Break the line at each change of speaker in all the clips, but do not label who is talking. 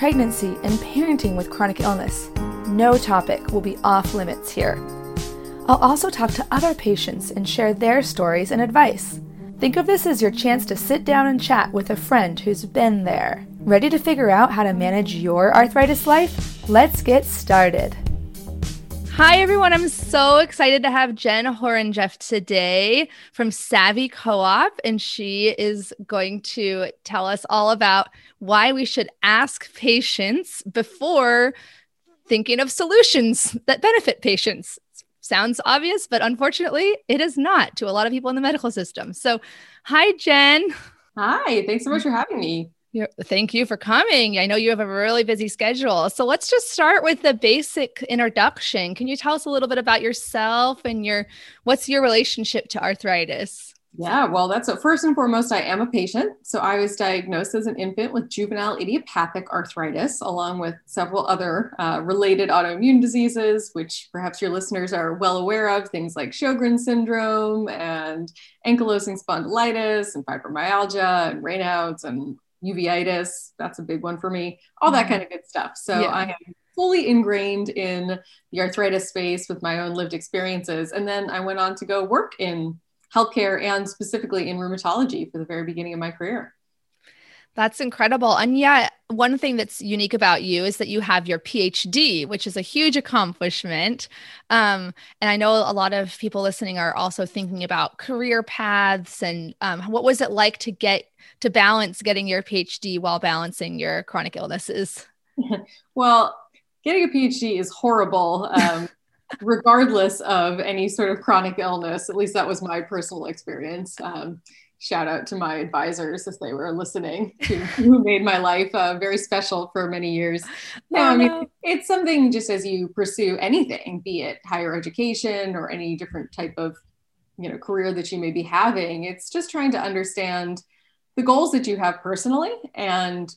pregnancy, and parenting with chronic illness. No topic will be off limits here. I'll also talk to other patients and share their stories and advice. Think of this as your chance to sit down and chat with a friend who's been there. Ready to figure out how to manage your arthritis life? Let's get started. Hi, everyone. I'm so excited to have Jen Horonjeff today from Savvy Co op, and she is going to tell us all about why we should ask patients before thinking of solutions that benefit patients. Sounds obvious, but unfortunately, it is not to a lot of people in the medical system. So, hi, Jen.
Hi, thanks so much for having me.
You're, thank you for coming. I know you have a really busy schedule. So let's just start with the basic introduction. Can you tell us a little bit about yourself and your what's your relationship to arthritis?
Yeah, well, that's what first and foremost, I am a patient. So I was diagnosed as an infant with juvenile idiopathic arthritis, along with several other uh, related autoimmune diseases, which perhaps your listeners are well aware of, things like Sjogren's syndrome and ankylosing spondylitis and fibromyalgia and Raynaud's and uveitis. That's a big one for me. All that mm-hmm. kind of good stuff. So yeah. I am fully ingrained in the arthritis space with my own lived experiences. And then I went on to go work in healthcare and specifically in rheumatology for the very beginning of my career.
That's incredible. And yet, one thing that's unique about you is that you have your PhD, which is a huge accomplishment. Um, and I know a lot of people listening are also thinking about career paths and um, what was it like to get to balance getting your PhD while balancing your chronic illnesses?
well, getting a PhD is horrible. Um, regardless of any sort of chronic illness, at least that was my personal experience. Um, shout out to my advisors if they were listening to who made my life uh, very special for many years. No, i mean it's something just as you pursue anything be it higher education or any different type of you know career that you may be having it's just trying to understand the goals that you have personally and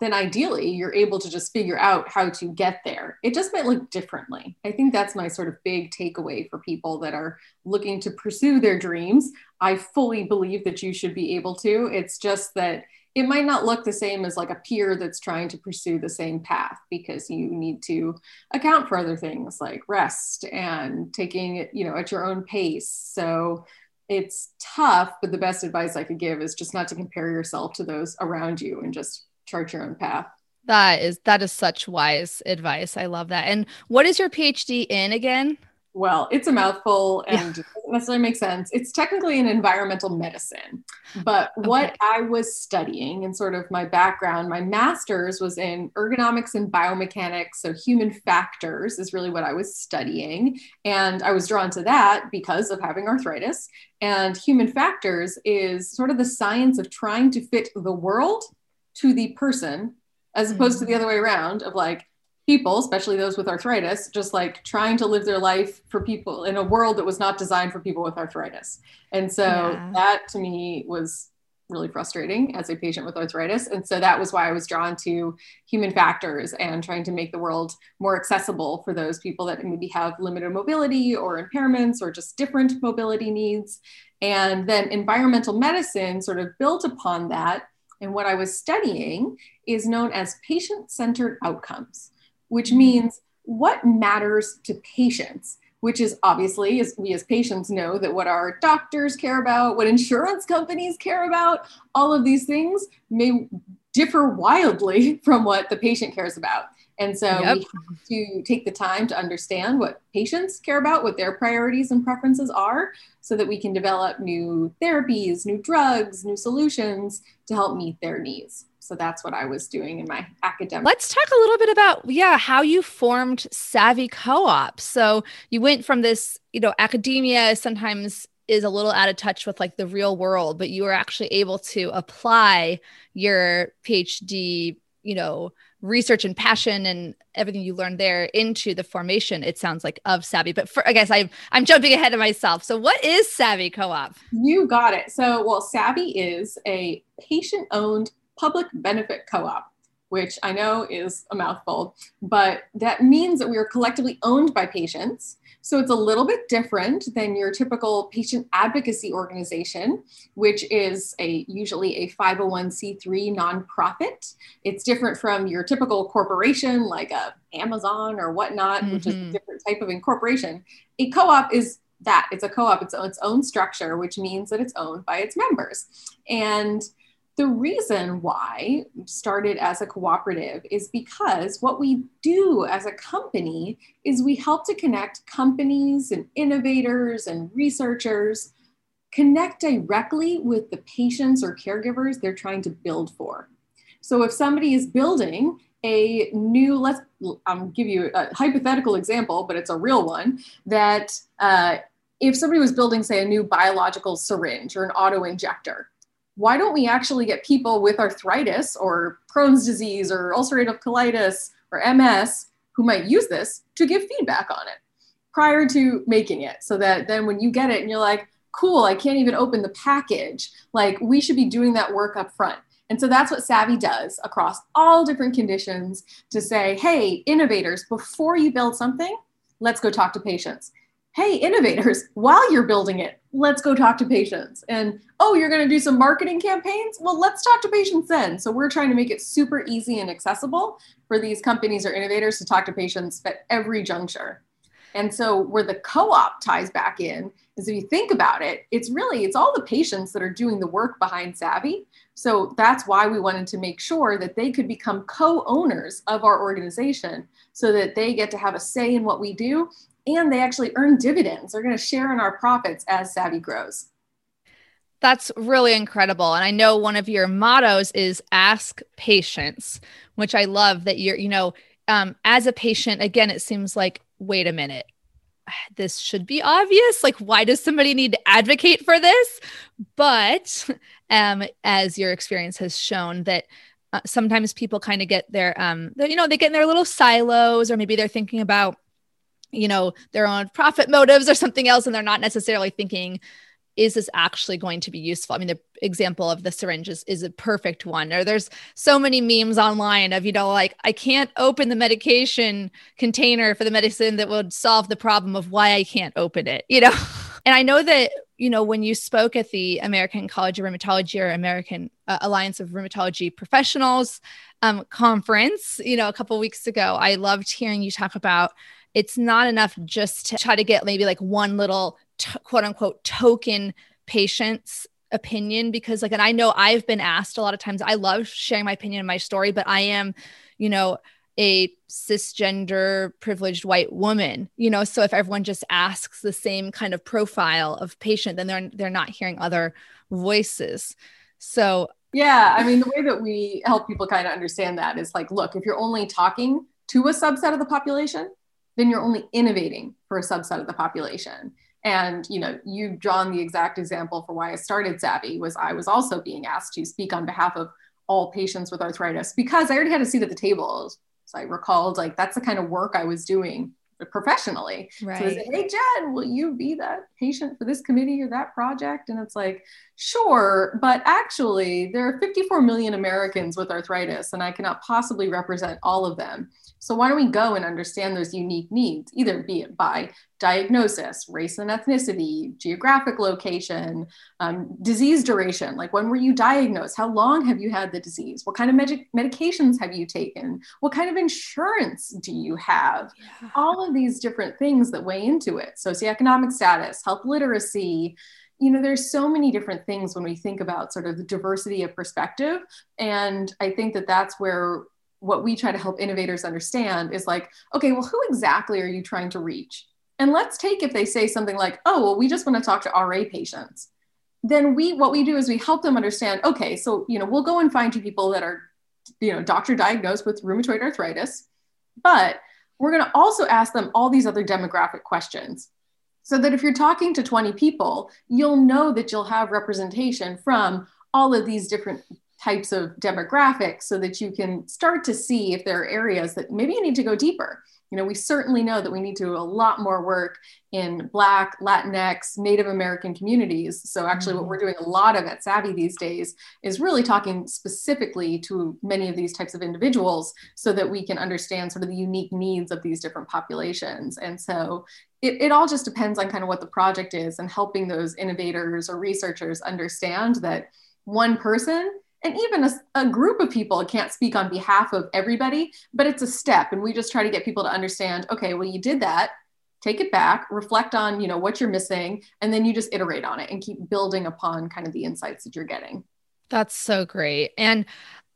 then ideally you're able to just figure out how to get there. It just might look differently. I think that's my sort of big takeaway for people that are looking to pursue their dreams. I fully believe that you should be able to. It's just that it might not look the same as like a peer that's trying to pursue the same path because you need to account for other things like rest and taking it, you know, at your own pace. So it's tough, but the best advice I could give is just not to compare yourself to those around you and just chart your own path.
That is that is such wise advice. I love that. And what is your PhD in again?
Well, it's a mouthful and yeah. doesn't necessarily make sense. It's technically an environmental medicine. But okay. what I was studying and sort of my background, my master's was in ergonomics and biomechanics. So human factors is really what I was studying. And I was drawn to that because of having arthritis. And human factors is sort of the science of trying to fit the world to the person as opposed mm-hmm. to the mm-hmm. other way around of like people, especially those with arthritis, just like trying to live their life for people in a world that was not designed for people with arthritis. And so yeah. that to me was really frustrating as a patient with arthritis. And so that was why I was drawn to human factors and trying to make the world more accessible for those people that maybe have limited mobility or impairments or just different mobility needs. And then environmental medicine sort of built upon that. And what I was studying is known as patient centered outcomes which mm-hmm. means what matters to patients which is obviously as we as patients know that what our doctors care about what insurance companies care about all of these things may differ wildly from what the patient cares about and so yep. we have to take the time to understand what patients care about what their priorities and preferences are so that we can develop new therapies new drugs new solutions to help meet their needs so that's what I was doing in my academic.
Let's talk a little bit about yeah, how you formed Savvy Co-op. So you went from this, you know, academia sometimes is a little out of touch with like the real world, but you were actually able to apply your PhD, you know, research and passion and everything you learned there into the formation it sounds like of savvy. But for i guess i'm i'm jumping ahead of myself. So what is savvy co-op?
You got it. So well savvy is a patient owned public benefit co-op which I know is a mouthful, but that means that we are collectively owned by patients. So it's a little bit different than your typical patient advocacy organization, which is a usually a 501c3 nonprofit. It's different from your typical corporation like a Amazon or whatnot, mm-hmm. which is a mm-hmm. different type of incorporation. A co-op is that it's a co-op, it's its own structure, which means that it's owned by its members. And the reason why started as a cooperative is because what we do as a company is we help to connect companies and innovators and researchers connect directly with the patients or caregivers they're trying to build for. So if somebody is building a new, let's um, give you a hypothetical example, but it's a real one that uh, if somebody was building, say, a new biological syringe or an auto injector, why don't we actually get people with arthritis or Crohn's disease or ulcerative colitis or MS who might use this to give feedback on it prior to making it? So that then when you get it and you're like, cool, I can't even open the package, like we should be doing that work up front. And so that's what Savvy does across all different conditions to say, hey, innovators, before you build something, let's go talk to patients hey, innovators, while you're building it, let's go talk to patients. And oh, you're going to do some marketing campaigns? Well, let's talk to patients then. So we're trying to make it super easy and accessible for these companies or innovators to talk to patients at every juncture. And so where the co-op ties back in is if you think about it, it's really it's all the patients that are doing the work behind Savvy. So that's why we wanted to make sure that they could become co-owners of our organization so that they get to have a say in what we do and they actually earn dividends. They're going to share in our profits as Savvy grows.
That's really incredible. And I know one of your mottos is ask patients, which I love that you're, you know, um, as a patient, again, it seems like, wait a minute, this should be obvious. Like, why does somebody need to advocate for this? But um, as your experience has shown, that uh, sometimes people kind of get their, um, you know, they get in their little silos, or maybe they're thinking about you know their own profit motives or something else and they're not necessarily thinking is this actually going to be useful? I mean the example of the syringes is, is a perfect one or there's so many memes online of you know like i can't open the medication container for the medicine that would solve the problem of why i can't open it you know? And i know that you know when you spoke at the american college of rheumatology or american uh, alliance of rheumatology professionals um, conference you know a couple weeks ago i loved hearing you talk about it's not enough just to try to get maybe like one little t- quote unquote token patients opinion because like and I know I've been asked a lot of times I love sharing my opinion and my story but I am you know a cisgender privileged white woman you know? So if everyone just asks the same kind of profile of patient then they're they're not hearing other voices. So
yeah i mean the way that we help people kind of understand that is like look if you're only talking to a subset of the population then you're only innovating for a subset of the population and you know you've drawn the exact example for why i started savvy was i was also being asked to speak on behalf of all patients with arthritis because i already had a seat at the table so I recalled like that's the kind of work I was doing professionally. Right. So I said, hey Jen, will you be that patient for this committee or that project? And it's like, sure, but actually there are 54 million Americans with arthritis, and I cannot possibly represent all of them. So why don't we go and understand those unique needs, either be it by diagnosis, race and ethnicity, geographic location, um, disease duration, like when were you diagnosed? How long have you had the disease? What kind of med- medications have you taken? What kind of insurance do you have? Yeah. All of these different things that weigh into it. Socioeconomic status, health literacy, you know there's so many different things when we think about sort of the diversity of perspective and i think that that's where what we try to help innovators understand is like, okay, well, who exactly are you trying to reach? And let's take if they say something like, oh, well, we just want to talk to RA patients. Then we, what we do is we help them understand, okay, so, you know, we'll go and find you people that are, you know, doctor diagnosed with rheumatoid arthritis, but we're going to also ask them all these other demographic questions so that if you're talking to 20 people, you'll know that you'll have representation from all of these different types of demographics so that you can start to see if there are areas that maybe you need to go deeper. You know, we certainly know that we need to do a lot more work in Black, Latinx, Native American communities. So, actually, what mm-hmm. we're doing a lot of at Savvy these days is really talking specifically to many of these types of individuals so that we can understand sort of the unique needs of these different populations. And so, it, it all just depends on kind of what the project is and helping those innovators or researchers understand that one person and even a, a, group of people can't speak on behalf of everybody but it's a step. And we just try to get people to understand okay well you did that. Take it back. Reflect on you know what you're missing. And then you just iterate on it and keep building upon kind of the insights that you're getting.
That's so great. And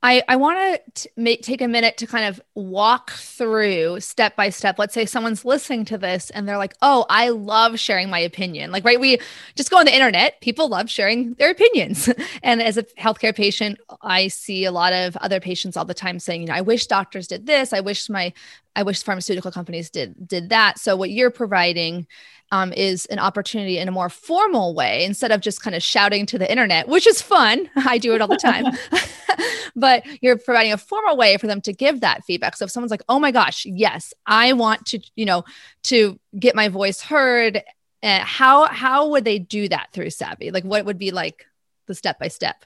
I, I want to make take a minute to kind of walk through step by step. Let's say someone's listening to this and they're like, "Oh, I love sharing my opinion." Like, right? We just go on the internet. People love sharing their opinions. and as a healthcare patient, I see a lot of other patients all the time saying, "You know, I wish doctors did this. I wish my I wish pharmaceutical companies did did that." So what you're providing um, is an opportunity in a more formal way instead of just kind of shouting to the internet, which is fun. I do it all the time. but you're providing a formal way for them to give that feedback. So if someone's like, "Oh my gosh, yes, I want to, you know, to get my voice heard," uh, how how would they do that through Savvy? Like, what would be like the step by step?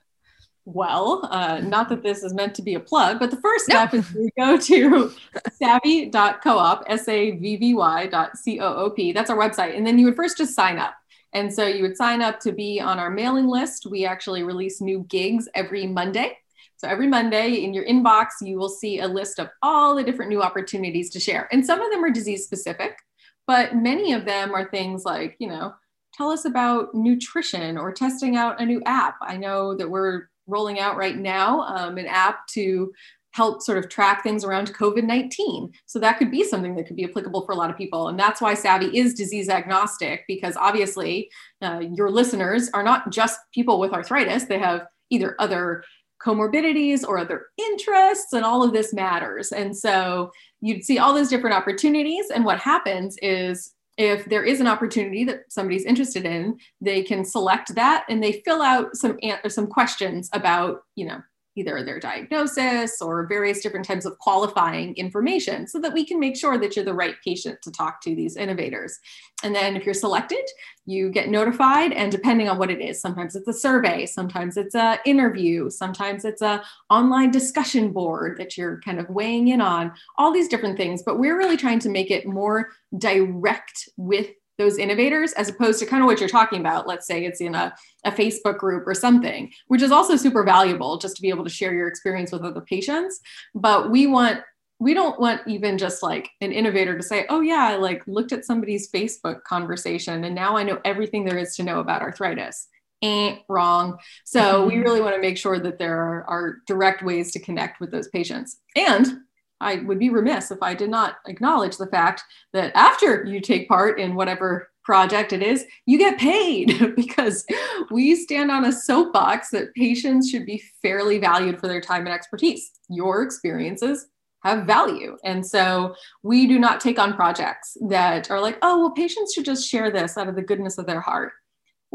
Well. Uh, not that this is meant to be a plug, but the first step no. is to go to savvy.coop, S A V V Y dot C O O P. That's our website. And then you would first just sign up. And so you would sign up to be on our mailing list. We actually release new gigs every Monday. So every Monday in your inbox, you will see a list of all the different new opportunities to share. And some of them are disease specific, but many of them are things like, you know, tell us about nutrition or testing out a new app. I know that we're rolling out right now um, an app to help sort of track things around COVID 19. So that could be something that could be applicable for a lot of people. And that's why Savvy is disease agnostic, because obviously uh, your listeners are not just people with arthritis, they have either other comorbidities or other interests, and all of this matters. And so you'd see all those different opportunities. And what happens is if there is an opportunity that somebody's interested in, they can select that and they fill out some some questions about, you know, either their diagnosis or various different types of qualifying information so that we can make sure that you're the right patient to talk to these innovators. And then if you're selected, you get notified and depending on what it is, sometimes it's a survey, sometimes it's an interview, sometimes it's a online discussion board that you're kind of weighing in on, all these different things, but we're really trying to make it more direct with those innovators as opposed to kind of what you're talking about let's say it's in a, a facebook group or something which is also super valuable just to be able to share your experience with other patients but we want we don't want even just like an innovator to say oh yeah i like looked at somebody's facebook conversation and now i know everything there is to know about arthritis ain't wrong. So mm-hmm. we really want to make sure that there are, are direct ways to connect with those patients. And I would be remiss if I did not acknowledge the fact that after you take part in whatever project it is, you get paid because we stand on a soapbox that patients should be fairly valued for their time and expertise. Your experiences have value. And so we do not take on projects that are like, oh, well, patients should just share this out of the goodness of their heart.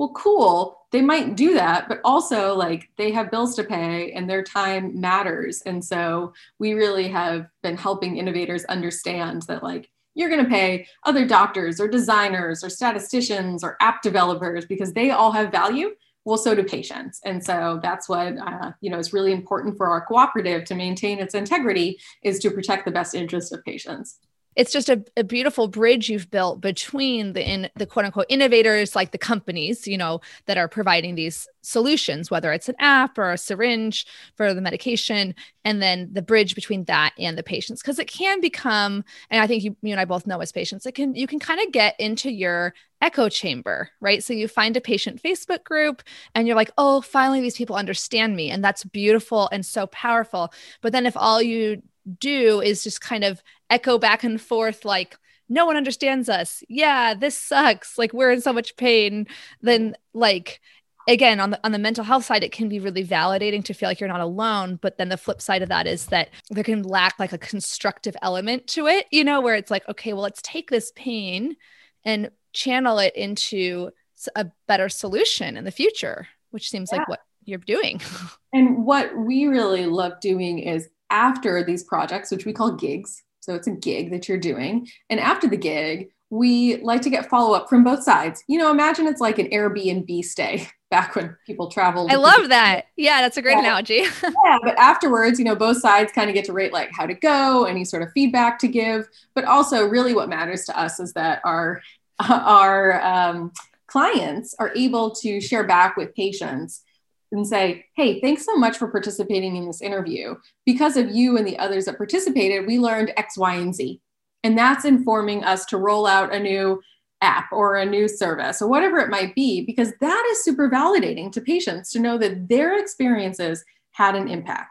Well, cool. They might do that, but also like they have bills to pay and their time matters. And so we really have been helping innovators understand that like you're going to pay other doctors or designers or statisticians or app developers because they all have value well so do patients and so that's what uh, you know is really important for our cooperative to maintain its integrity is to protect the best interest of patients
it's just a, a, beautiful bridge you've built between the in the quote unquote innovators like the companies you know that are providing these solutions whether it's an app or a syringe for the medication and then the bridge between that and the patients. Because it can become and i think you, you and i both know as patients it can you can kind of get into your echo chamber right? So you find a patient facebook group and you're like oh finally these people understand me and that's beautiful and so powerful. But then if all you do is just kind of echo back and forth like no one understands us yeah this sucks like we're in so much pain then like again on the on the mental health side it can be really validating to feel like you're not alone but then the flip side of that is that there can lack like a constructive element to it you know where it's like okay well let's take this pain and channel it into a better solution in the future which seems yeah. like what you're doing
and what we really love doing is after these projects, which we call gigs. So it's a gig that you're doing. And after the gig, we like to get follow up from both sides. You know, imagine it's like an Airbnb stay back when people traveled.
I love that. Yeah, that's a great yeah. analogy.
yeah, but afterwards, you know, both sides kind of get to rate like how to go, any sort of feedback to give. But also, really, what matters to us is that our our um, clients are able to share back with patients and say, hey, thanks so much for participating in this interview. Because of you and the others that participated, we learned X, Y, and Z. And that's informing us to roll out a new app or a new service or whatever it might be, because that is super validating to patients to know that their experiences had an impact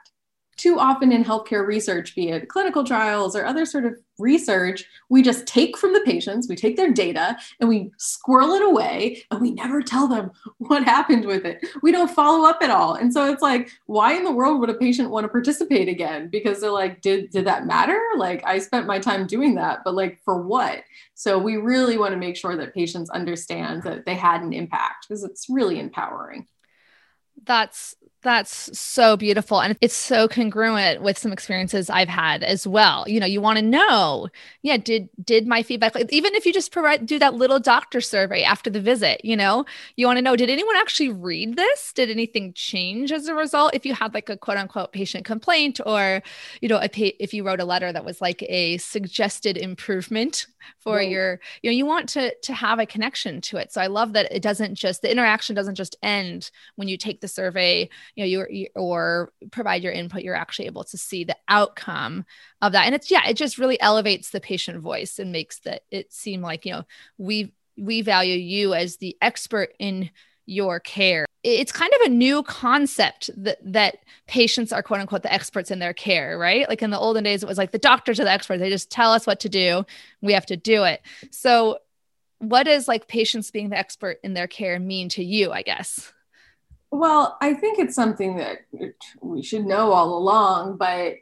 too often in healthcare research, be it clinical trials or other sort of research, we just take from the patients, we take their data and we squirrel it away and we never tell them what happened with it. We don't follow up at all. And so it's like, why in the world would a patient want to participate again? Because they're like, did, did that matter? Like I spent my time doing that, but like for what? So we really want to make sure that patients understand that they had an impact because it's really empowering.
That's that's so beautiful. And it's so congruent with some experiences I've had as well. You know, you want to know, yeah, did did my feedback even if you just provide do that little doctor survey after the visit, you know, you want to know, did anyone actually read this? Did anything change as a result? If you had like a quote unquote patient complaint or, you know, a pa- if you wrote a letter that was like a suggested improvement for your, you know, you want to to have a connection to it. So I love that it doesn't just the interaction doesn't just end when you take the survey you know you or provide your input you're actually able to see the outcome of that. And it's yeah it just really elevates the patient voice and makes that it seem like you know we we value you as the expert in your care. It's kind of a new concept that that patients are quote unquote the experts in their care right? Like in the olden days it was like the doctors are the experts. They just tell us what to do. We have to do it. So what does like patients being the expert in their care mean to you i guess
well, I think it's something that we should know all along, but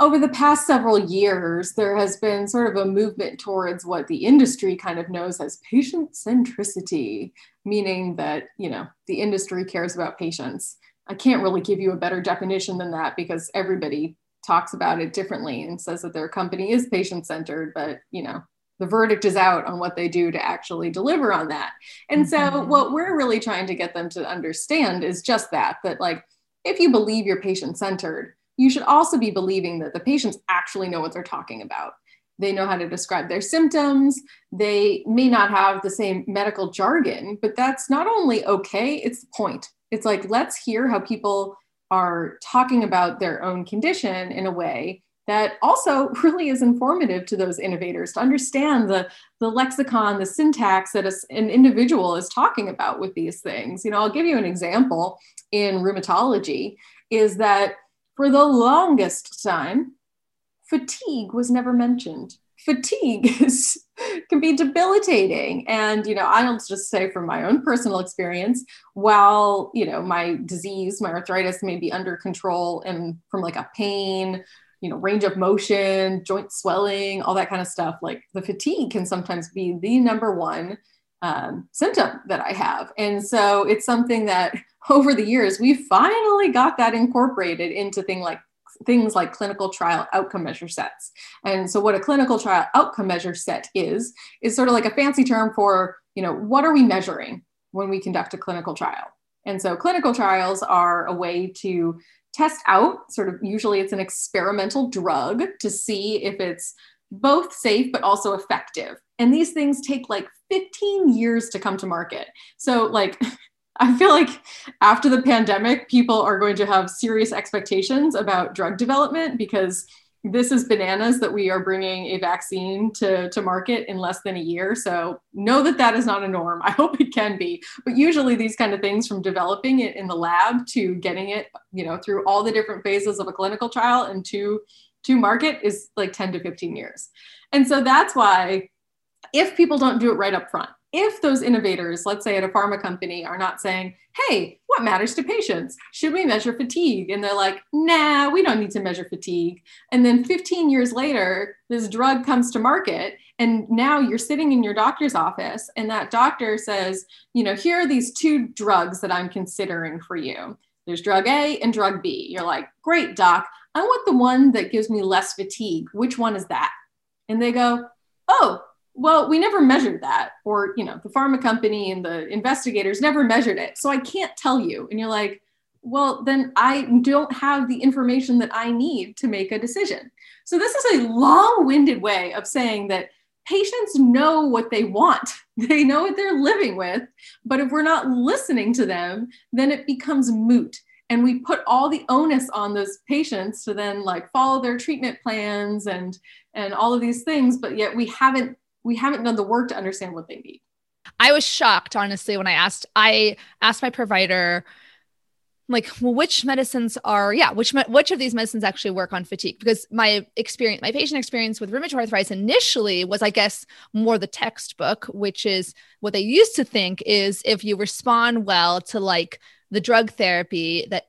over the past several years, there has been sort of a movement towards what the industry kind of knows as patient centricity, meaning that, you know, the industry cares about patients. I can't really give you a better definition than that because everybody talks about it differently and says that their company is patient centered, but, you know, the verdict is out on what they do to actually deliver on that. And mm-hmm. so what we're really trying to get them to understand is just that that like if you believe you're patient centered, you should also be believing that the patients actually know what they're talking about. They know how to describe their symptoms. They may not have the same medical jargon, but that's not only okay, it's the point. It's like, let's hear how people are talking about their own condition in a way that also really is informative to those innovators to understand the, the lexicon, the syntax that a, an individual is talking about with these things. You know, I'll give you an example in rheumatology is that for the longest time, fatigue was never mentioned. Fatigue is, can be debilitating. And, you know, I'll just say from my own personal experience, while, you know, my disease, my arthritis may be under control and from like a pain, you know, range of motion, joint swelling, all that kind of stuff, like the fatigue can sometimes be the number one um, symptom that I have. And so it's something that over the years, we finally got that incorporated into thing like things like clinical trial outcome measure sets. And so what a clinical trial outcome measure set is, is sort of like a fancy term for, you know, what are we measuring when we conduct a clinical trial? And so clinical trials are a way to test out sort of usually it's an experimental drug to see if it's both safe but also effective. And these things take like 15 years to come to market. So like I feel like after the pandemic, people are going to have serious expectations about drug development because this is bananas that we are bringing a vaccine to, to market in less than a year. So know that that is not a norm. I hope it can be. But usually these kind of things from developing it in the lab to getting it, you know, through all the different phases of a clinical trial and to to market is like 10 to 15 years. And so that's why if people don't do it right up front, if those innovators, let's say at a pharma company, are not saying, hey, what matters to patients? Should we measure fatigue? And they're like, nah, we don't need to measure fatigue. And then 15 years later, this drug comes to market. And now you're sitting in your doctor's office, and that doctor says, you know, here are these two drugs that I'm considering for you. There's drug A and drug B. You're like, great, doc. I want the one that gives me less fatigue. Which one is that? And they go, oh, well we never measured that or you know the pharma company and the investigators never measured it. So i can't tell you. And you're like well then i don't have the information that i need to make a decision. So this is a long-winded way of saying that patients know what they want. They know what they're living with. But if we're not listening to them then it becomes moot. And we put all the onus on those patients to then like follow their treatment plans and and all of these things. But yet we haven't we haven't done the work to understand what they need.
I was shocked, honestly, when I asked, I asked my provider, like, well, which medicines are, yeah, which, which of these medicines actually work on fatigue? Because my experience, my patient experience with rheumatoid arthritis initially was, I guess, more the textbook, which is what they used to think is if you respond well to like the drug therapy that,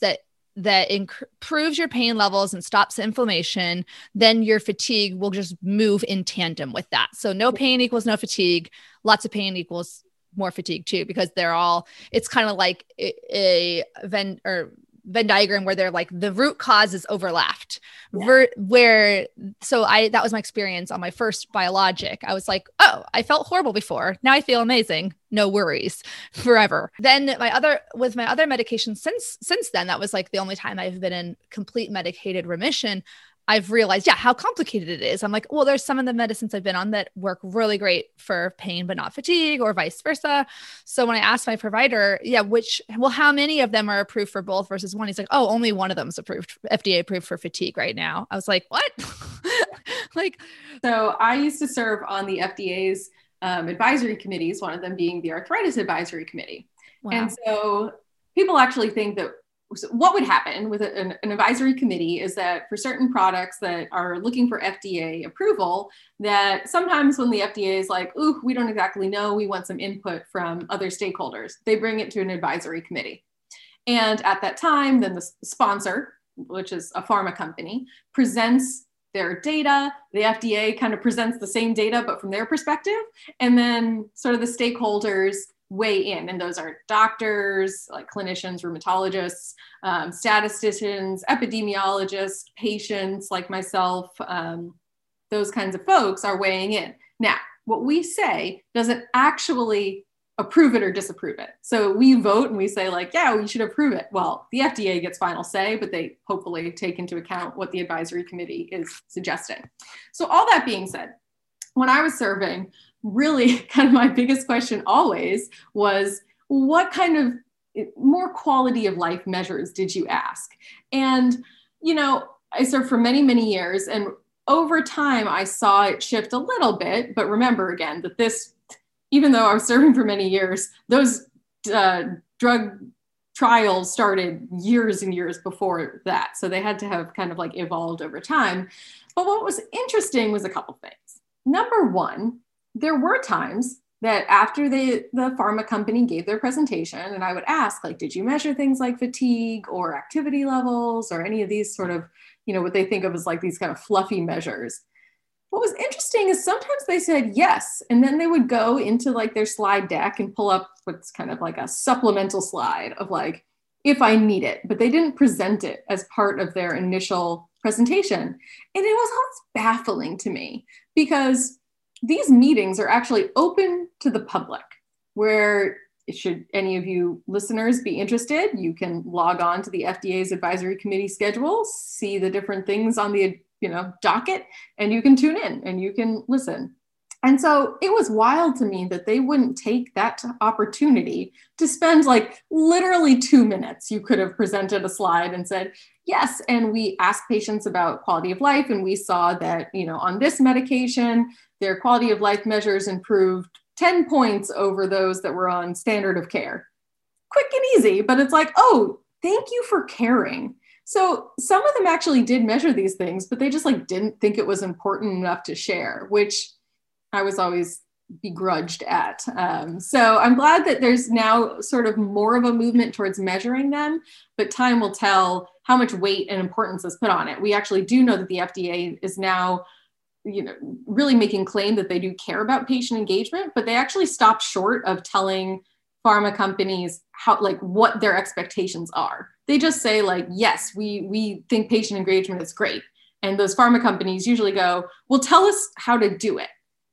that that improves your pain levels and stops inflammation, then your fatigue will just move in tandem with that. So no pain equals no fatigue. Lots of pain equals more fatigue too, because they're all. It's kind of like a, a or Venn diagram where they're like the root cause is overlapped. Yeah. Ver- where so I that was my experience on my first biologic. I was like, oh, I felt horrible before. Now I feel amazing. No worries forever. Then my other with my other medication since since then, that was like the only time I've been in complete medicated remission. I've realized, yeah, how complicated it is. I'm like, well, there's some of the medicines I've been on that work really great for pain, but not fatigue, or vice versa. So when I asked my provider, yeah, which, well, how many of them are approved for both versus one? He's like, oh, only one of them is approved, FDA approved for fatigue right now. I was like, what?
like, so I used to serve on the FDA's um, advisory committees, one of them being the arthritis advisory committee. Wow. And so people actually think that so what would happen with an, an, advisory committee is that for certain products that are looking for FDA approval, that sometimes when the FDA is like, ooh, we don't exactly know, we want some input from other stakeholders, they bring it to an advisory committee. And at that time, then the sponsor, which is a pharma company, presents their data. The FDA kind of presents the same data, but from their perspective. And then sort of the stakeholders weigh in, and those are doctors, like clinicians, rheumatologists, um, statisticians, epidemiologists, patients like myself, um, those kinds of folks are weighing in. Now, what we say doesn't actually approve it or disapprove it. So we vote and we say, like, yeah, we should approve it. Well, the FDA gets final say, but they hopefully take into account what the advisory committee is suggesting. So, all that being said, when I was serving, really kind of my biggest question always was what kind of more quality of life measures did you ask? And, you know, I served for many, many years. And over time, I saw it shift a little bit. But remember again that this, even though I was serving for many years, those uh, drug trials started years and years before that. So they had to have kind of like evolved over time. But what was interesting was a couple things. Number one, there were times that after the, the pharma company gave their presentation, and I would ask, like, did you measure things like fatigue or activity levels or any of these sort of, you know, what they think of as like these kind of fluffy measures? What was interesting is sometimes they said yes, and then they would go into like their slide deck and pull up what's kind of like a supplemental slide of like, if I need it, but they didn't present it as part of their initial presentation. And it was always baffling to me because these meetings are actually open to the public, where should any of you listeners be interested, you can log on to the FDA's advisory committee schedule, see the different things on the you know docket, and you can tune in and you can listen. And so it was wild to me that they wouldn't take that opportunity to spend like literally two minutes. You could have presented a slide and said, yes. And we asked patients about quality of life, and we saw that, you know, on this medication, their quality of life measures improved 10 points over those that were on standard of care. Quick and easy, but it's like, oh, thank you for caring. So some of them actually did measure these things, but they just like didn't think it was important enough to share, which I was always begrudged at. Um, so I'm glad that there's now sort of more of a movement towards measuring them, but time will tell how much weight and importance is put on it. We actually do know that the FDA is now you know really making claim that they do care about patient engagement but they actually stop short of telling pharma companies how like what their expectations are they just say like yes we we think patient engagement is great and those pharma companies usually go well tell us how to do it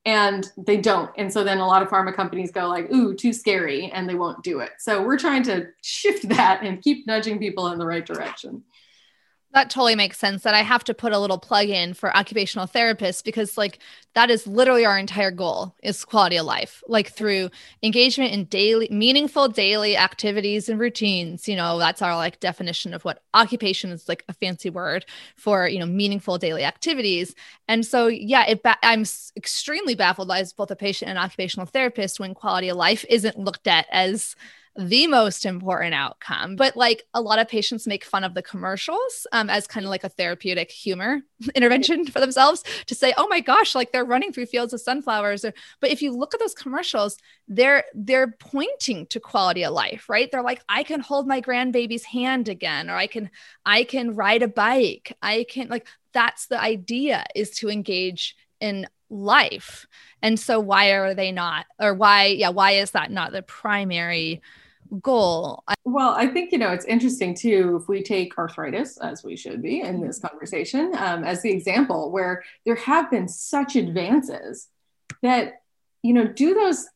and they don't. And so then a lot of pharma companies go like ooh too scary and they won't do it. So we're trying to shift that and keep nudging people in the right direction
that totally makes sense that I have to put a little plug in for occupational therapists because like that is literally our entire goal is quality of life. Like through engagement in daily meaningful daily activities and routines you know that's our like definition of what occupation is like a fancy word for you know meaningful daily activities. And so yeah it ba- I'm extremely baffled as both a patient and occupational therapist when quality of life isn't looked at as the most important outcome. But like a lot of patients make fun of the commercials um, as kind of like a therapeutic humor intervention for themselves to say, "Oh my gosh, like they're running through fields of sunflowers." Or, but if you look at those commercials, they're they're pointing to quality of life, right? They're like, "I can hold my grandbaby's hand again," or "I can I can ride a bike." I can like that's the idea is to engage in life. And so why are they not or why yeah, why is that not the primary goal?
Well, I think, you know, it's interesting too, if we take arthritis, as we should be in this conversation, um, as the example where there have been such advances that, you know, do those,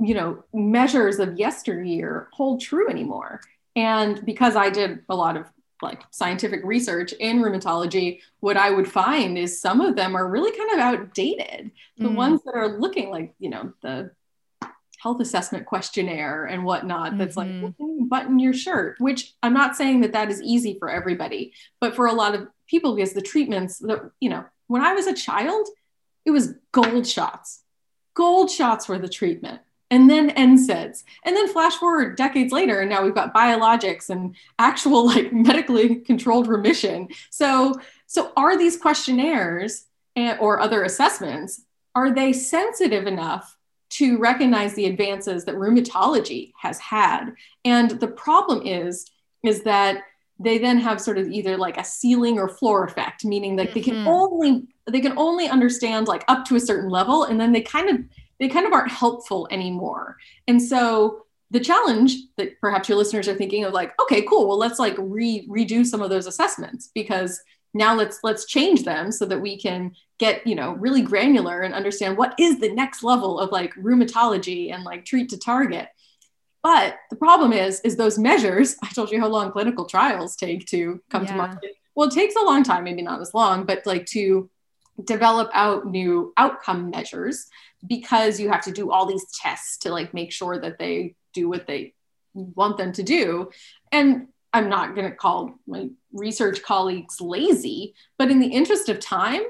you know, measures of yesteryear hold true anymore? And because I did a lot of like scientific research in rheumatology, what I would find is some of them are really kind of outdated. The mm. ones that are looking like, you know, the health assessment questionnaire and whatnot that's mm-hmm. like button your shirt which i'm not saying that that is easy for everybody but for a lot of people because the treatments that you know when i was a child it was gold shots gold shots were the treatment and then NSAIDs. And then flash forward decades later, and now we've got biologics and actual like medically controlled remission. So, so are these questionnaires and, or other assessments, are they sensitive enough to recognize the advances that rheumatology has had. And the problem is, is that they then have sort of either like a ceiling or floor effect, meaning that mm-hmm. they can mm-hmm. only they can only understand like up to a certain level, and then they kind of they kind of aren't helpful anymore. And so the challenge that perhaps your listeners are thinking of like, okay, cool, well let's like re- redo some of those assessments because now let's let's change them so that we can get you know really granular and understand what is the next level of like rheumatology and like treat to target. But the problem is is those measures i told you how long clinical trials take to come yeah. to market. Well it takes a long time maybe not as long but like to develop out new outcome measures because you have to do all these tests to like make sure that they do what they want them to do. And I'm not going to call my research colleagues lazy, but in the interest of time,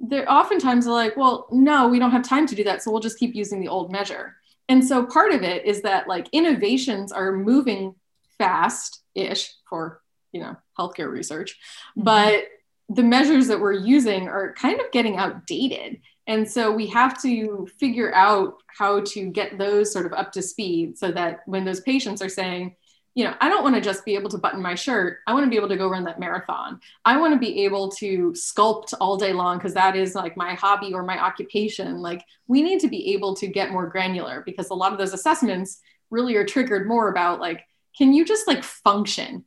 they're oftentimes like, well, no, we don't have time to do that. So we'll just keep using the old measure. And so part of it is that like innovations are moving fast ish for, you know, healthcare research, mm-hmm. but the measures that we're using are kind of getting outdated. And so we have to figure out how to get those sort of up to speed so that when those patients are saying, you know, I don't want to just be able to button my shirt. I want to be able to go run that marathon. I want to be able to sculpt all day long because that is like my hobby or my occupation. Like, we need to be able to get more granular because a lot of those assessments really are triggered more about like, can you just like function?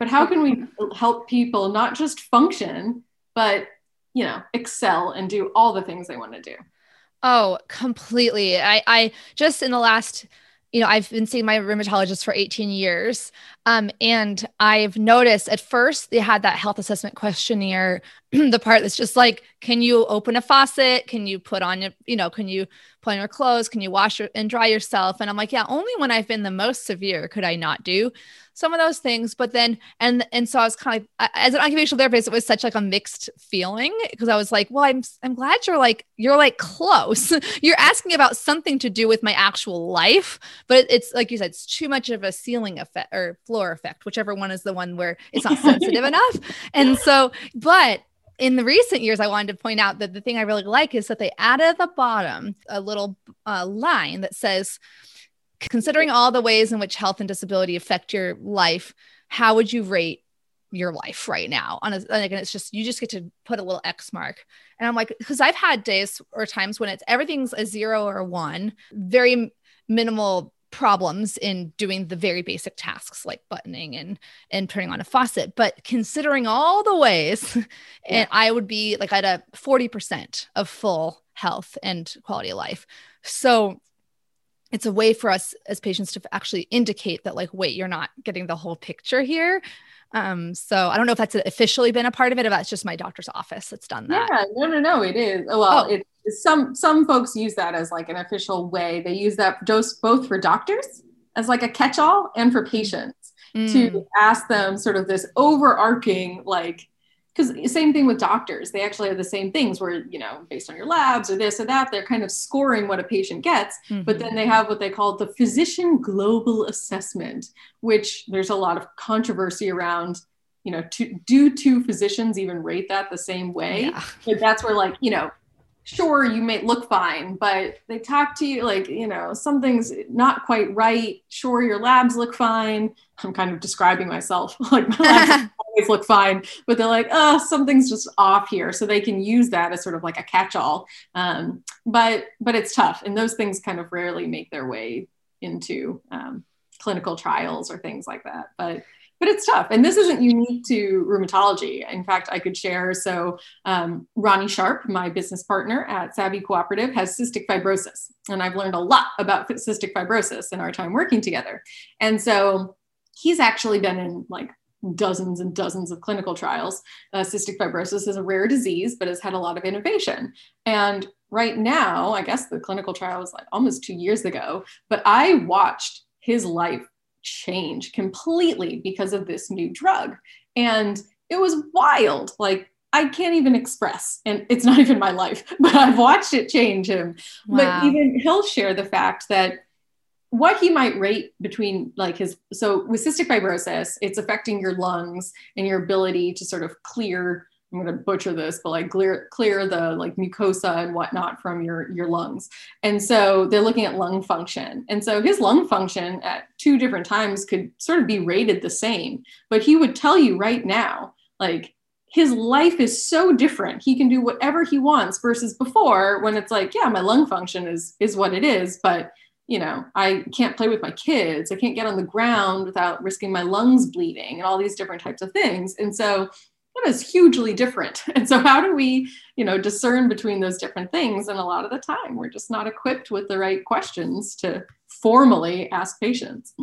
But how can we help people not just function, but, you know, excel and do all the things they want to do?
Oh, completely. I, I just in the last you know, I've been seeing my rheumatologist for 18 years. Um, and I've noticed at first they had that health assessment questionnaire, the part that's just like, can you open a faucet? Can you put on your, you know, can you put on your clothes? Can you wash your, and dry yourself? And I'm like, yeah, only when I've been the most severe could I not do some of those things. But then, and and so I was kind of as an occupational therapist, it was such like a mixed feeling because I was like, well, I'm I'm glad you're like you're like close. you're asking about something to do with my actual life, but it's like you said, it's too much of a ceiling effect or floor effect, whichever one is the one where it's not sensitive enough. And so, but in the recent years, I wanted to point out that the thing I really like is that they added at the bottom a little uh, line that says, considering all the ways in which health and disability affect your life, how would you rate your life right now? On a like and it's just you just get to put a little x mark. And i'm like because i've had days or times when it's everything's a zero or a one very minimal problems in doing the very basic tasks like buttoning and and turning on a faucet. But considering all the ways yeah. and i would be like at a 40% of full health and quality of life. So it's a way for us as patients to actually indicate that like wait you're not getting the whole picture here um, so I don't know if that's officially been a part of it, or that's just my doctor's office that's done that.
Yeah, no, no, no, it is. Well, oh. it some some folks use that as like an official way. They use that dose both for doctors as like a catch-all and for patients mm. to ask them sort of this overarching like because same thing with doctors they actually have the same things where you know based on your labs or this or that they're kind of scoring what a patient gets mm-hmm. but then they have what they call the physician global assessment which there's a lot of controversy around you know to, do two physicians even rate that the same way yeah. but that's where like you know sure you may look fine but they talk to you like you know something's not quite right sure your labs look fine i'm kind of describing myself like my labs always look fine but they're like oh something's just off here so they can use that as sort of like a catch-all um, but but it's tough and those things kind of rarely make their way into um, clinical trials or things like that but but it's tough. And this isn't unique to rheumatology. In fact, I could share. So, um, Ronnie Sharpe, my business partner at Savvy Cooperative, has cystic fibrosis. And I've learned a lot about cystic fibrosis in our time working together. And so, he's actually been in like dozens and dozens of clinical trials. Uh, cystic fibrosis is a rare disease, but has had a lot of innovation. And right now, I guess the clinical trial was like almost two years ago, but I watched his life change completely because of this new drug. And it was wild. Like, I can't even express, and it's not even my life, but I've watched it change him. Wow. But even he'll share the fact that what he might rate between like his so with cystic fibrosis, it's affecting your lungs and your ability to sort of clear I'm going to butcher this, but like clear clear the like mucosa and whatnot from your your lungs. And so they're looking at lung function. And so his lung function at two different times could sort of be rated the same, but he would tell you right now, like his life is so different. He can do whatever he wants versus before when it's like, yeah, my lung function is is what it is, but you know, I can't play with my kids. I can't get on the ground without risking my lungs bleeding and all these different types of things. And so that is hugely different. And so how do we, you know, discern between those different things? And a lot of the time we're just not equipped with the right questions to formally ask patients.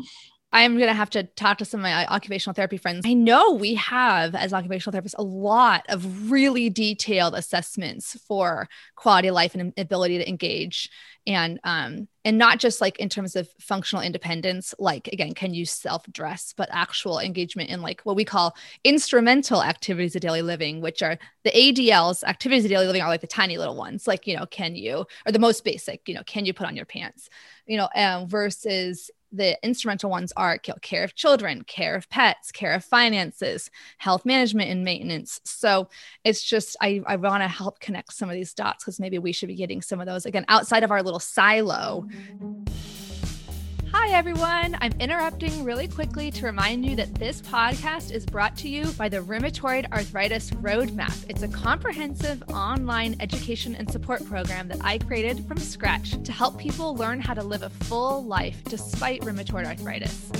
I'm going to have to talk to some of my occupational therapy friends. I know we have, as occupational therapists, a lot of really detailed assessments for quality of life and ability to engage, and um, and not just like in terms of functional independence, like again, can you self dress, but actual engagement in like what we call instrumental activities of daily living, which are the ADLs. Activities of daily living are like the tiny little ones, like you know, can you, or the most basic, you know, can you put on your pants, you know, um, versus the instrumental ones are care of children, care of pets, care of finances, health management and maintenance. So it's just, I, I want to help connect some of these dots because maybe we should be getting some of those again outside of our little silo. Mm-hmm. Hi, everyone. I'm interrupting really quickly to remind you that this podcast is brought to you by the Rheumatoid Arthritis Roadmap. It's a comprehensive online education and support program that I created from scratch to help people learn how to live a full life despite rheumatoid arthritis.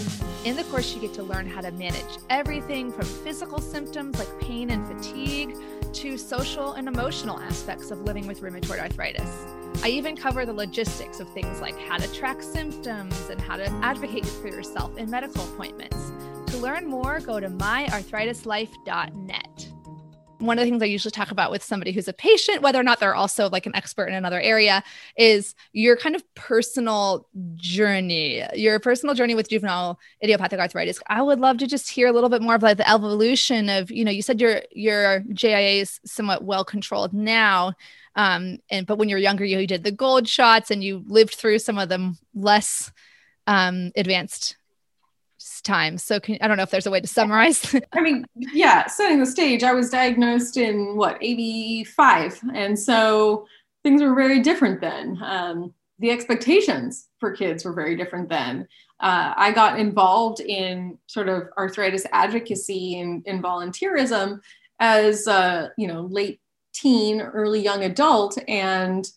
In the course, you get to learn how to manage everything from physical symptoms like pain and fatigue to social and emotional aspects of living with rheumatoid arthritis. I even cover the logistics of things like how to track symptoms and how to advocate for yourself in medical appointments. To learn more, go to myarthritislife.net. One of the things I usually talk about with somebody who's a patient, whether or not they're also like an expert in another area, is your kind of personal journey, your personal journey with juvenile idiopathic arthritis. I would love to just hear a little bit more about the evolution of, you know, you said your your JIA is somewhat well controlled now um, and but when you're younger, you, you did the gold shots and you lived through some of them less um, advanced times. So can, I don't know if there's a way to summarize.
I mean, yeah, setting the stage, I was diagnosed in what, 85. And so things were very different then. Um, the expectations for kids were very different then. Uh, I got involved in sort of arthritis advocacy and, and volunteerism as, uh, you know, late teen, early young adult. And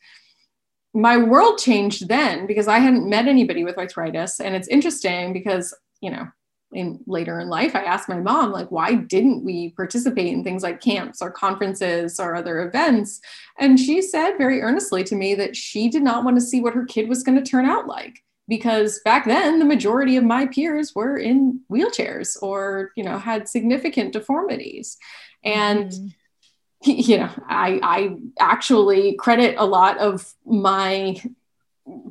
my world changed then because I hadn't met anybody with arthritis. And it's interesting because, you know, in later in life, I asked my mom, like, why didn't we participate in things like camps or conferences or other events? And she said very earnestly to me that she did not want to see what her kid was going to turn out like because back then the majority of my peers were in wheelchairs or you know had significant deformities and mm-hmm you know, I, I actually credit a lot of my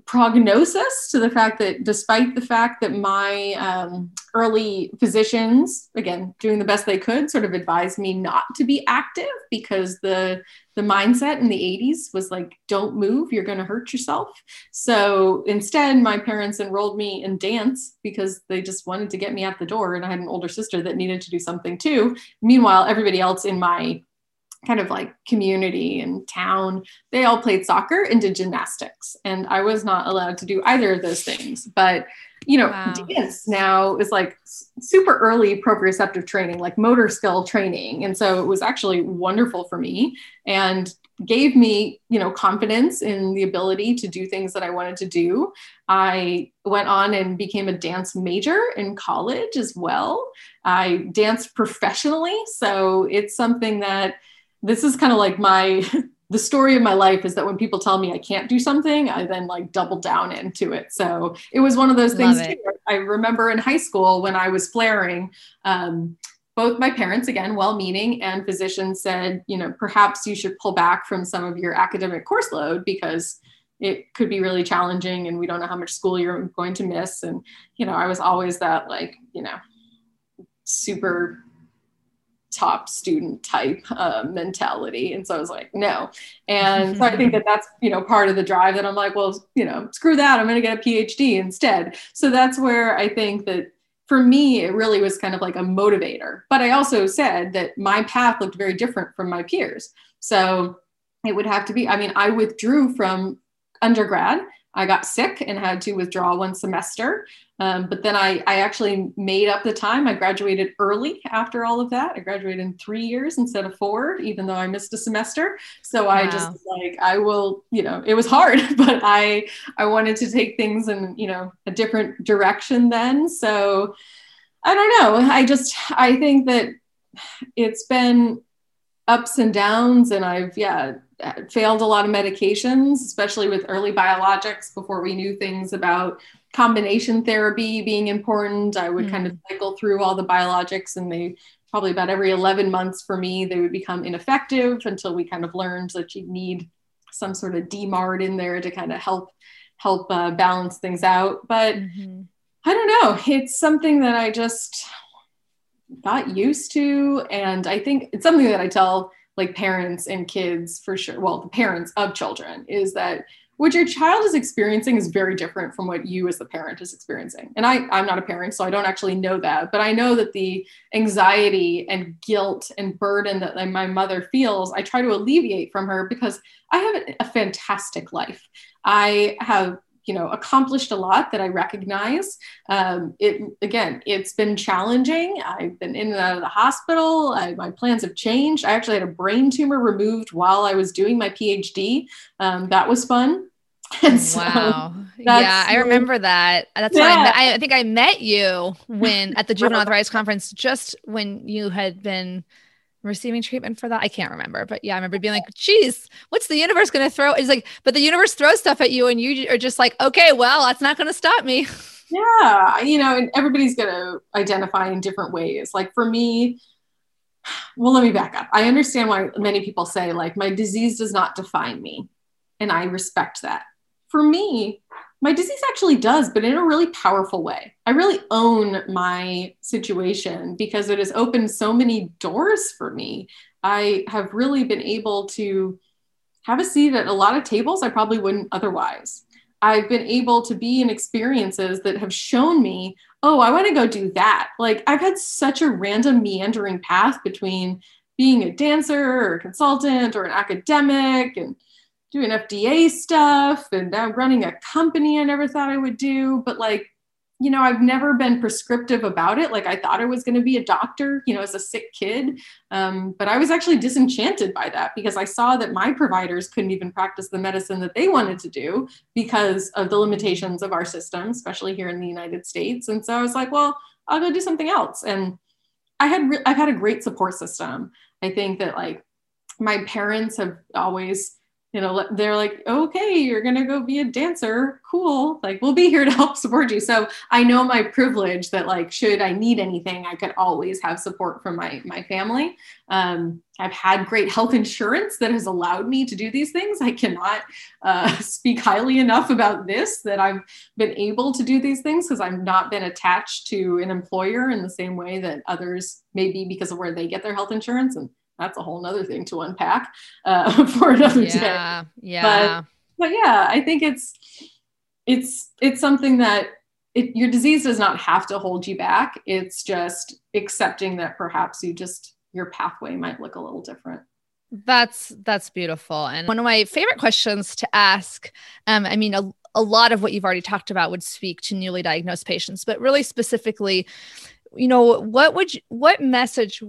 prognosis to the fact that despite the fact that my um, early physicians again doing the best they could sort of advised me not to be active because the the mindset in the 80s was like don't move you're going to hurt yourself. So instead my parents enrolled me in dance because they just wanted to get me out the door and i had an older sister that needed to do something too. Meanwhile everybody else in my kind of like community and town, they all played soccer and did gymnastics. And I was not allowed to do either of those things. But, you know, wow. dance now is like super early proprioceptive training, like motor skill training. And so it was actually wonderful for me and gave me, you know, confidence in the ability to do things that I wanted to do. I went on and became a dance major in college as well. I danced professionally. So it's something that, this is kind of like my the story of my life is that when people tell me I can't do something, I then like double down into it. So it was one of those things. Too. I remember in high school when I was flaring, um, both my parents, again, well meaning, and physicians said, you know, perhaps you should pull back from some of your academic course load because it could be really challenging and we don't know how much school you're going to miss. And, you know, I was always that like, you know, super top student type uh, mentality. And so i was like no. And so i think that that's you know part of the drive that i'm like well you know screw that. I'm going to get a phd instead. So that's where i think that for me it really was kind of like a motivator. But i also said that my path looked very different from my peers. So it would have to be i mean i withdrew from undergrad I got sick and had to withdraw one semester. Um, but then I, I actually made up the time. I graduated early after all of that. I graduated in three years instead of four, even though I missed a semester. So wow. I just like, I will, you know, it was hard, but I, I wanted to take things in, you know, a different direction then. So I don't know. I just, I think that it's been ups and downs and I've, yeah, failed a lot of medications, especially with early biologics before we knew things about combination therapy being important. I would mm. kind of cycle through all the biologics, and they probably about every 11 months for me, they would become ineffective until we kind of learned that you need some sort of DMARD in there to kind of help help uh, balance things out. But mm-hmm. I don't know. It's something that I just got used to, and I think it's something that I tell like parents and kids for sure. Well, the parents of children is that what your child is experiencing is very different from what you as the parent is experiencing and I, i'm not a parent so i don't actually know that but i know that the anxiety and guilt and burden that my mother feels i try to alleviate from her because i have a fantastic life i have you know accomplished a lot that i recognize um, it again it's been challenging i've been in and out of the hospital I, my plans have changed i actually had a brain tumor removed while i was doing my phd um, that was fun
so wow. Yeah, I remember that. That's yeah. why I, I, think I met you when at the juvenile arthritis conference, just when you had been receiving treatment for that. I can't remember, but yeah, I remember being like, geez, what's the universe going to throw? It's like, but the universe throws stuff at you and you are just like, okay, well, that's not going to stop me.
Yeah. You know, and everybody's going to identify in different ways. Like for me, well, let me back up. I understand why many people say like my disease does not define me. And I respect that for me, my disease actually does, but in a really powerful way. I really own my situation because it has opened so many doors for me. I have really been able to have a seat at a lot of tables I probably wouldn't otherwise. I've been able to be in experiences that have shown me, oh, I want to go do that. Like I've had such a random meandering path between being a dancer or a consultant or an academic and doing FDA stuff and running a company I never thought I would do. But like, you know, I've never been prescriptive about it. Like I thought I was going to be a doctor, you know, as a sick kid. Um, but I was actually disenchanted by that because I saw that my providers couldn't even practice the medicine that they wanted to do because of the limitations of our system, especially here in the United States. And so I was like, well, I'll go do something else. And I had re- I've had a great support system. I think that like my parents have always you know they're like okay you're gonna go be a dancer. Cool. Like we'll be here to help support you. So i know my privilege that like should i need anything i could always have support from my my family. Um, i've had great health insurance that has allowed me to do these things. I cannot uh, speak highly enough about this that i've been able to do these things because i've not been attached to an employer in the same way that others may be because of where they get their health insurance and that's a whole nother thing to unpack uh, for another
yeah, day. Yeah.
But, but yeah, I think it's it's it's something that it, your disease does not have to hold you back. It's just accepting that perhaps you just your pathway might look a little different.
That's that's beautiful. And one of my favorite questions to ask, um, I mean, a, a lot of what you've already talked about would speak to newly diagnosed patients, but really specifically, you know, what would you, what message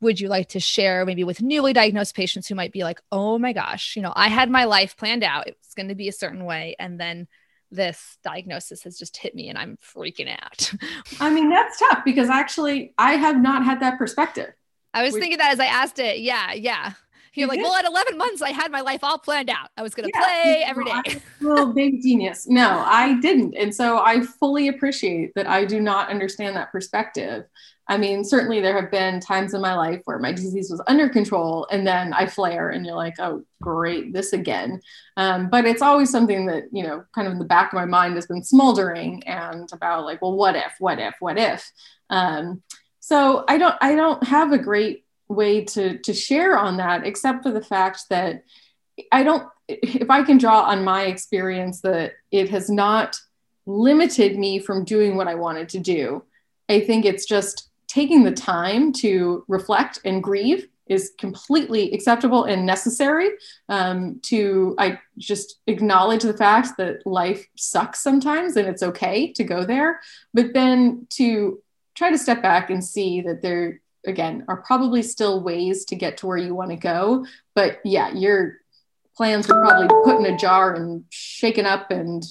would you like to share maybe with newly diagnosed patients who might be like, oh my gosh, you know, I had my life planned out. It's going to be a certain way. And then this diagnosis has just hit me and I'm freaking out.
I mean, that's tough because actually I have not had that perspective.
I was thinking that as I asked it. Yeah. Yeah. You're like, well, at 11 months, I had my life all planned out. I was going to yeah. play every day.
Well, big genius. No, I didn't. And so I fully appreciate that I do not understand that perspective. I mean, certainly there have been times in my life where my disease was under control and then I flare and you're like, oh, great, this again. Um, but it's always something that, you know, kind of in the back of my mind has been smoldering and about like, well, what if, what if, what if? Um, so I don't, I don't have a great way to, to share on that, except for the fact that I don't, if I can draw on my experience that it has not limited me from doing what I wanted to do. I think it's just taking the time to reflect and grieve is completely acceptable and necessary. Um, to i just acknowledge the fact that life sucks sometimes and it's okay to go there but then to try to step back and see that there again are probably still ways to get to where you want to go. But yeah your plans were probably put in a jar and shaken up and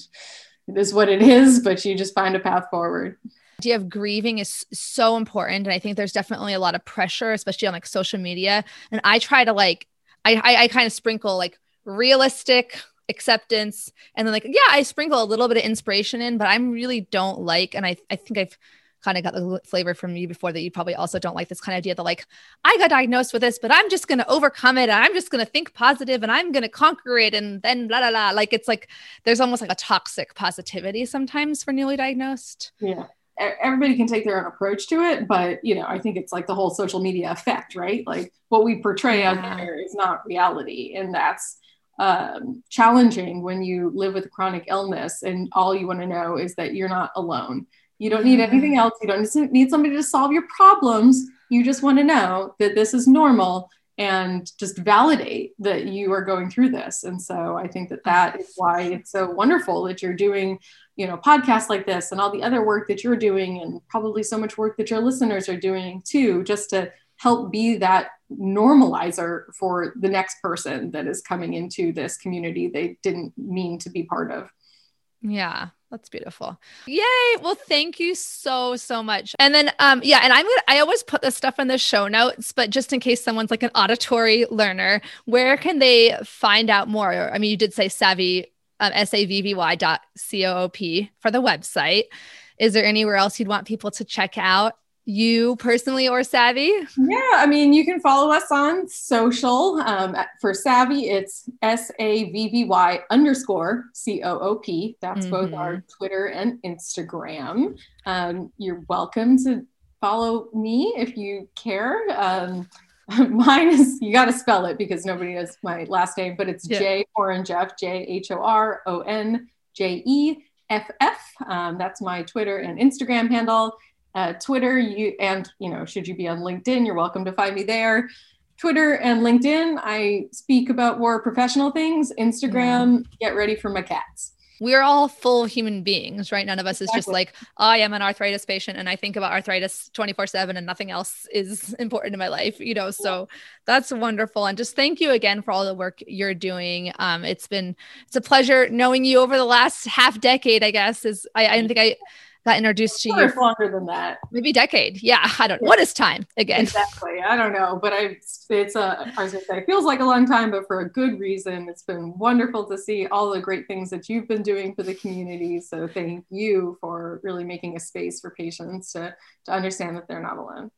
it is what it is but you just find a path forward
idea of grieving is so important and i think there's definitely a lot of pressure especially on like social media and i try to like i i, I kind of sprinkle like realistic acceptance and then like yeah i sprinkle a little bit of inspiration in but i really don't like and i, I think i've kind of got the flavor from you before that you probably also don't like this kind of idea that like I got diagnosed with this, but I'm just to overcome it. And I'm just to think positive and I'm to conquer it. And then blah, blah, blah. Like it's like there's almost like a toxic positivity sometimes for newly diagnosed.
Yeah. Everybody can take their own approach to it, but you know, I think it's like the whole social media effect, right? Like what we portray yeah. out there is not reality. And that's um, challenging when you live with a chronic illness and all you want to know is that you're not alone you don't need anything else. You don't need somebody to solve your problems. You just want to know that this is normal and just validate that you are going through this. And so I think that that is why it's so wonderful that you're doing, you know, podcasts like this and all the other work that you're doing, and probably so much work that your listeners are doing too, just to help be that normalizer for the next person that is coming into this community they didn't mean to be part of.
Yeah, that's beautiful. Yay. Well, thank you so, so much. And then, um, yeah, and I'm gonna, I always put this stuff in the show notes, but just in case someone's like an auditory learner, where can they find out more? I mean, you did say savvy, um, S-A-V-V-Y dot C-O-O-P for the website. Is there anywhere else you'd want people to check out? you personally or Savvy?
Yeah, I mean, you can follow us on social. Um, for Savvy, it's S A V V Y underscore C O O P. That's mm-hmm. both our mm-hmm. Twitter and Instagram. Um, you're welcome to follow me if you care. Um, mine is you got to spell it because nobody knows my last name, but it's yeah. J Horonjeff J H O R O N J E F F. Um, that's my Twitter and Instagram handle uh, Twitter, you and you know, should you be on LinkedIn, you're welcome to find me there. Twitter and LinkedIn, I speak about more professional things. Instagram, get ready for my cats.
We're all full human beings, right? None of us exactly. is just like, I am an arthritis patient and I think about arthritis 24 7 and nothing else is important in my life, you know? So that's wonderful. And just thank you again for all the work you're doing. Um, it's been, it's a pleasure knowing you over the last half decade, I guess, is I, I think I, got introduced to you
longer than that.
Maybe decade. Yeah i don't yeah. what is time again?
Exactly. I don't know but i it's a i was gonna say it feels like a long time but for a good reason. It's been wonderful to see all the great things that you've been doing for the community. So thank you for really making a space for patients to to understand that they're not alone.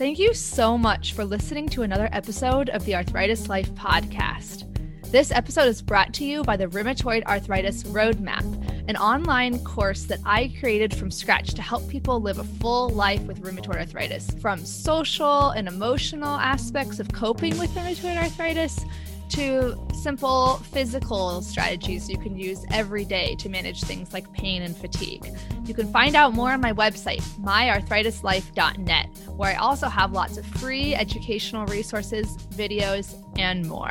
Thank you so much for listening to another episode of the Arthritis Life podcast. This episode is brought to you by the Rheumatoid Arthritis Roadmap, an online course that I created from scratch to help people live a full life with rheumatoid arthritis, from social and emotional aspects of coping with rheumatoid arthritis to simple physical strategies you can use every day to manage things like pain and fatigue. You can find out more on my website, myarthritislife.net, where I also have lots of free educational resources, videos, and more.